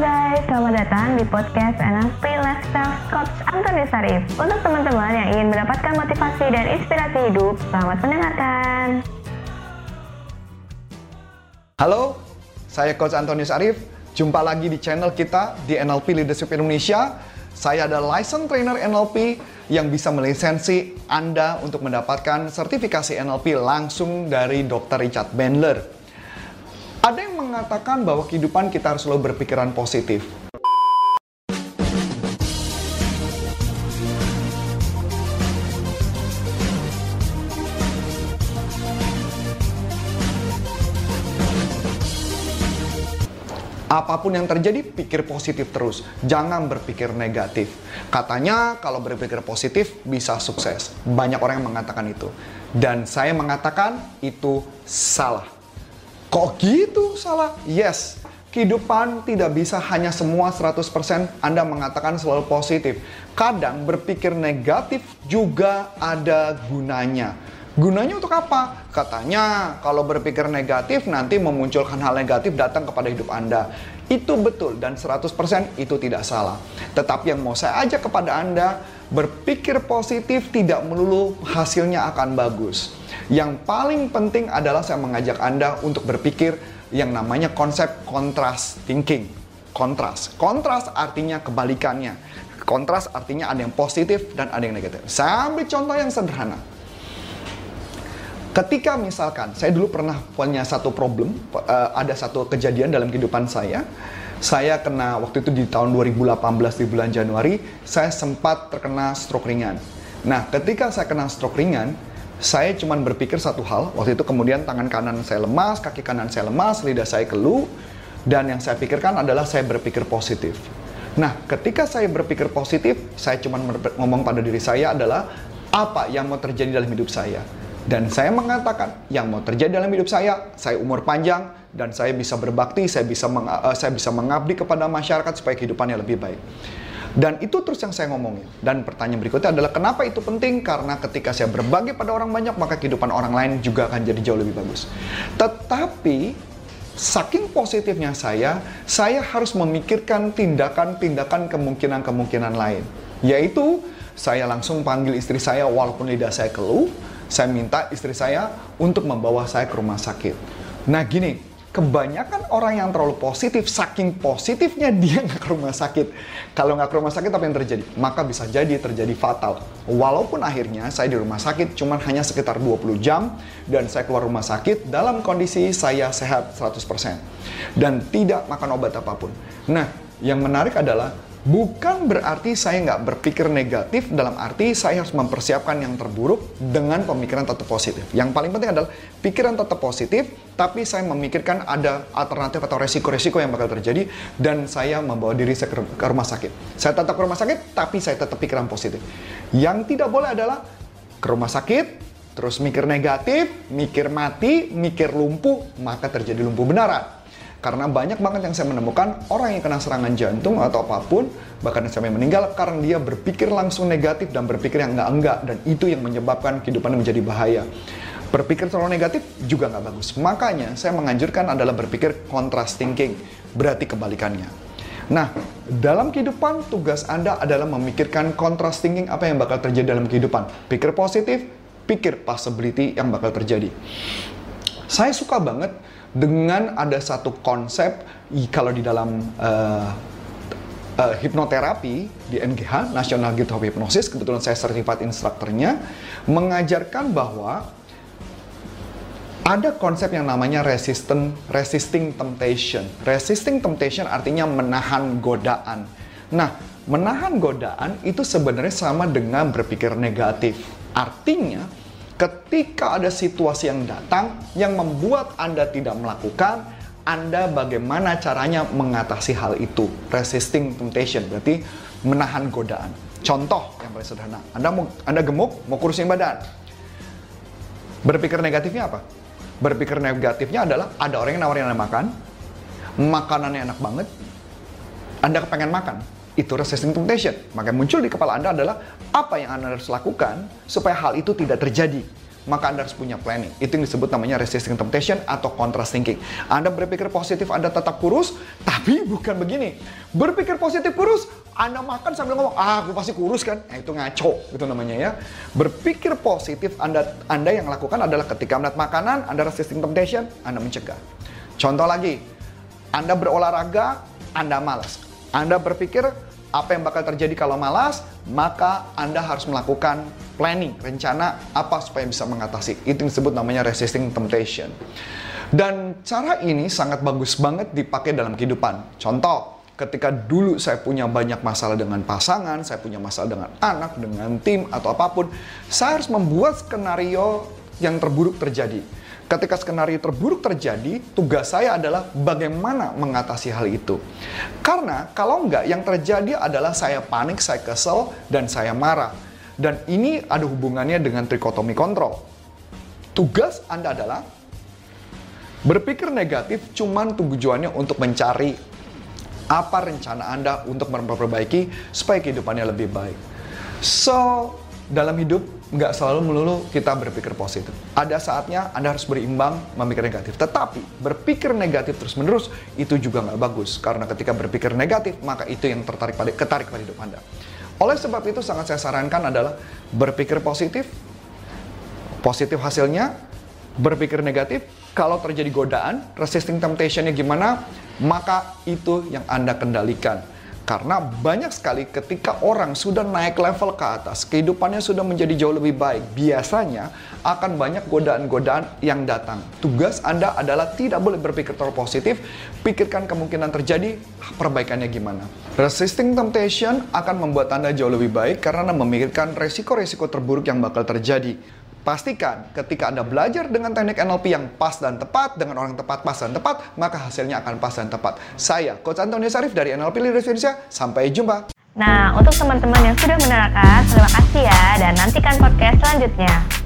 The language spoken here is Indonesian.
guys, selamat datang di podcast NLP Lifestyle Coach Antoni Sarif. Untuk teman-teman yang ingin mendapatkan motivasi dan inspirasi hidup, selamat mendengarkan. Halo, saya Coach Antonius Arif. Jumpa lagi di channel kita di NLP Leadership Indonesia. Saya adalah license trainer NLP yang bisa melisensi Anda untuk mendapatkan sertifikasi NLP langsung dari Dr. Richard Bandler. Mengatakan bahwa kehidupan kita harus selalu berpikiran positif. Apa pun yang terjadi, pikir positif terus. Jangan berpikir negatif. Katanya kalau berpikir positif bisa sukses. Banyak orang yang mengatakan itu. Dan saya mengatakan itu salah. Kok gitu salah? Yes, kehidupan tidak bisa hanya semua 100% Anda mengatakan selalu positif. Kadang berpikir negatif juga ada gunanya. Gunanya untuk apa? Katanya kalau berpikir negatif nanti memunculkan hal negatif datang kepada hidup Anda. Itu betul dan 100% itu tidak salah. Tetapi yang mau saya ajak kepada Anda, berpikir positif tidak melulu hasilnya akan bagus. Yang paling penting adalah saya mengajak Anda untuk berpikir yang namanya konsep kontras thinking. Kontras. Kontras artinya kebalikannya. Kontras artinya ada yang positif dan ada yang negatif. Saya ambil contoh yang sederhana. Ketika misalkan saya dulu pernah punya satu problem, uh, ada satu kejadian dalam kehidupan saya. Saya kena waktu itu di tahun 2018 di bulan Januari, saya sempat terkena stroke ringan. Nah, ketika saya kena stroke ringan, saya cuma berpikir satu hal. Waktu itu kemudian tangan kanan saya lemas, kaki kanan saya lemas, lidah saya keluh, dan yang saya pikirkan adalah saya berpikir positif. Nah, ketika saya berpikir positif, saya cuma ngomong pada diri saya adalah apa yang mau terjadi dalam hidup saya dan saya mengatakan, yang mau terjadi dalam hidup saya, saya umur panjang dan saya bisa berbakti, saya bisa meng, uh, saya bisa mengabdi kepada masyarakat supaya kehidupannya lebih baik. Dan itu terus yang saya ngomongin. Dan pertanyaan berikutnya adalah kenapa itu penting? Karena ketika saya berbagi pada orang banyak, maka kehidupan orang lain juga akan jadi jauh lebih bagus. Tetapi saking positifnya saya, saya harus memikirkan tindakan-tindakan kemungkinan-kemungkinan lain. Yaitu saya langsung panggil istri saya walaupun lidah saya keluh, saya minta istri saya untuk membawa saya ke rumah sakit. Nah gini, kebanyakan orang yang terlalu positif, saking positifnya dia nggak ke rumah sakit. Kalau nggak ke rumah sakit apa yang terjadi? Maka bisa jadi terjadi fatal. Walaupun akhirnya saya di rumah sakit cuma hanya sekitar 20 jam dan saya keluar rumah sakit dalam kondisi saya sehat 100% dan tidak makan obat apa pun. Nah, yang menarik adalah Bukan berarti saya nggak berpikir negatif dalam arti saya harus mempersiapkan yang terburuk dengan pemikiran tetap positif. Yang paling penting adalah pikiran tetap positif, tapi saya memikirkan ada alternatif atau resiko-resiko yang bakal terjadi dan saya membawa diri saya ke rumah sakit. Saya tetap ke rumah sakit, tapi saya tetap pikiran positif. Yang tidak boleh adalah ke rumah sakit, terus mikir negatif, mikir mati, mikir lumpuh, maka terjadi lumpuh benaran. Karena banyak banget yang saya menemukan orang yang kena serangan jantung atau apa pun, bahkan sampai meninggal karena dia berpikir langsung negatif dan berpikir yang enggak-enggak. Dan itu yang menyebabkan kehidupannya menjadi bahaya. Berpikir terlalu negatif juga nggak bagus. Makanya saya menganjurkan adalah berpikir contrast thinking, berarti kebalikannya. Nah, dalam kehidupan tugas Anda adalah memikirkan contrast thinking apa yang bakal terjadi dalam kehidupan. Pikir positif, pikir possibility yang bakal terjadi. Saya suka banget dengan ada satu konsep kalau di dalam uh, uh, hipnoterapi di NGH National Guild of Hypnosis kebetulan saya certified instrukturnya mengajarkan bahwa ada konsep yang namanya resistant resisting temptation. Resisting temptation artinya menahan godaan. Nah, menahan godaan itu sebenarnya sama dengan berpikir negatif. Artinya, Ketika ada situasi yang datang yang membuat Anda tidak melakukan, Anda bagaimana caranya mengatasi hal itu? Resisting temptation berarti menahan godaan. Contoh yang paling sederhana, Anda mau Anda gemuk, mau kurusin badan. Berpikir negatifnya apa? Berpikir negatifnya adalah ada orang yang nawarin Anda makan, makanannya enak banget, Anda kepengen makan, itu resisting temptation. Maka muncul di kepala Anda adalah apa yang Anda harus lakukan supaya hal itu tidak terjadi. maka Anda harus punya planning. Itu yang disebut namanya resisting temptation atau contrast thinking. Anda berpikir positif, Anda tetap kurus, tapi bukan begini. Berpikir positif kurus, Anda makan sambil ngomong, ah aku pasti kurus kan? Nah, itu ngaco, gitu namanya ya. Berpikir positif Anda Anda yang lakukan adalah ketika melihat makanan, Anda resisting temptation, Anda mencegah. Contoh lagi, Anda berolahraga, Anda malas. Anda berpikir apa yang bakal terjadi kalau malas, maka Anda harus melakukan planning, rencana apa supaya bisa mengatasi. Itu yang disebut namanya resisting temptation. Dan cara ini sangat bagus banget dipakai dalam kehidupan. Contoh, ketika dulu saya punya banyak masalah dengan pasangan, saya punya masalah dengan anak, dengan tim, atau apa pun, saya harus membuat skenario yang terburuk terjadi ketika skenario terburuk terjadi, tugas saya adalah bagaimana mengatasi hal itu. Karena kalau enggak, yang terjadi adalah saya panik, saya kesel, dan saya marah. Dan ini ada hubungannya dengan trikotomi kontrol. Tugas Anda adalah berpikir negatif cuman tujuannya untuk mencari apa rencana Anda untuk memperbaiki supaya kehidupannya lebih baik. So, dalam hidup nggak selalu melulu kita berpikir positif. Ada saatnya Anda harus berimbang memikir negatif. Tetapi berpikir negatif terus-menerus itu juga nggak bagus. Karena ketika berpikir negatif, maka itu yang tertarik pada, ketarik pada hidup Anda. Oleh sebab itu sangat saya sarankan adalah berpikir positif, positif hasilnya, berpikir negatif, kalau terjadi godaan, resisting temptation-nya gimana, maka itu yang Anda kendalikan karena banyak sekali ketika orang sudah naik level ke atas, kehidupannya sudah menjadi jauh lebih baik. Biasanya akan banyak godaan-godaan yang datang. Tugas Anda adalah tidak boleh berpikir terlalu positif, pikirkan kemungkinan terjadi, perbaikannya gimana. Resisting temptation akan membuat Anda jauh lebih baik karena memikirkan resiko-resiko terburuk yang bakal terjadi. Pastikan ketika Anda belajar dengan teknik NLP yang pas dan tepat, dengan orang tepat, pas dan tepat, maka hasilnya akan pas dan tepat. Saya, Coach Antoni Sarif dari NLP Leaders Indonesia. Sampai jumpa. Nah, untuk teman-teman yang sudah menerangkan, terima kasih ya, dan nantikan podcast selanjutnya.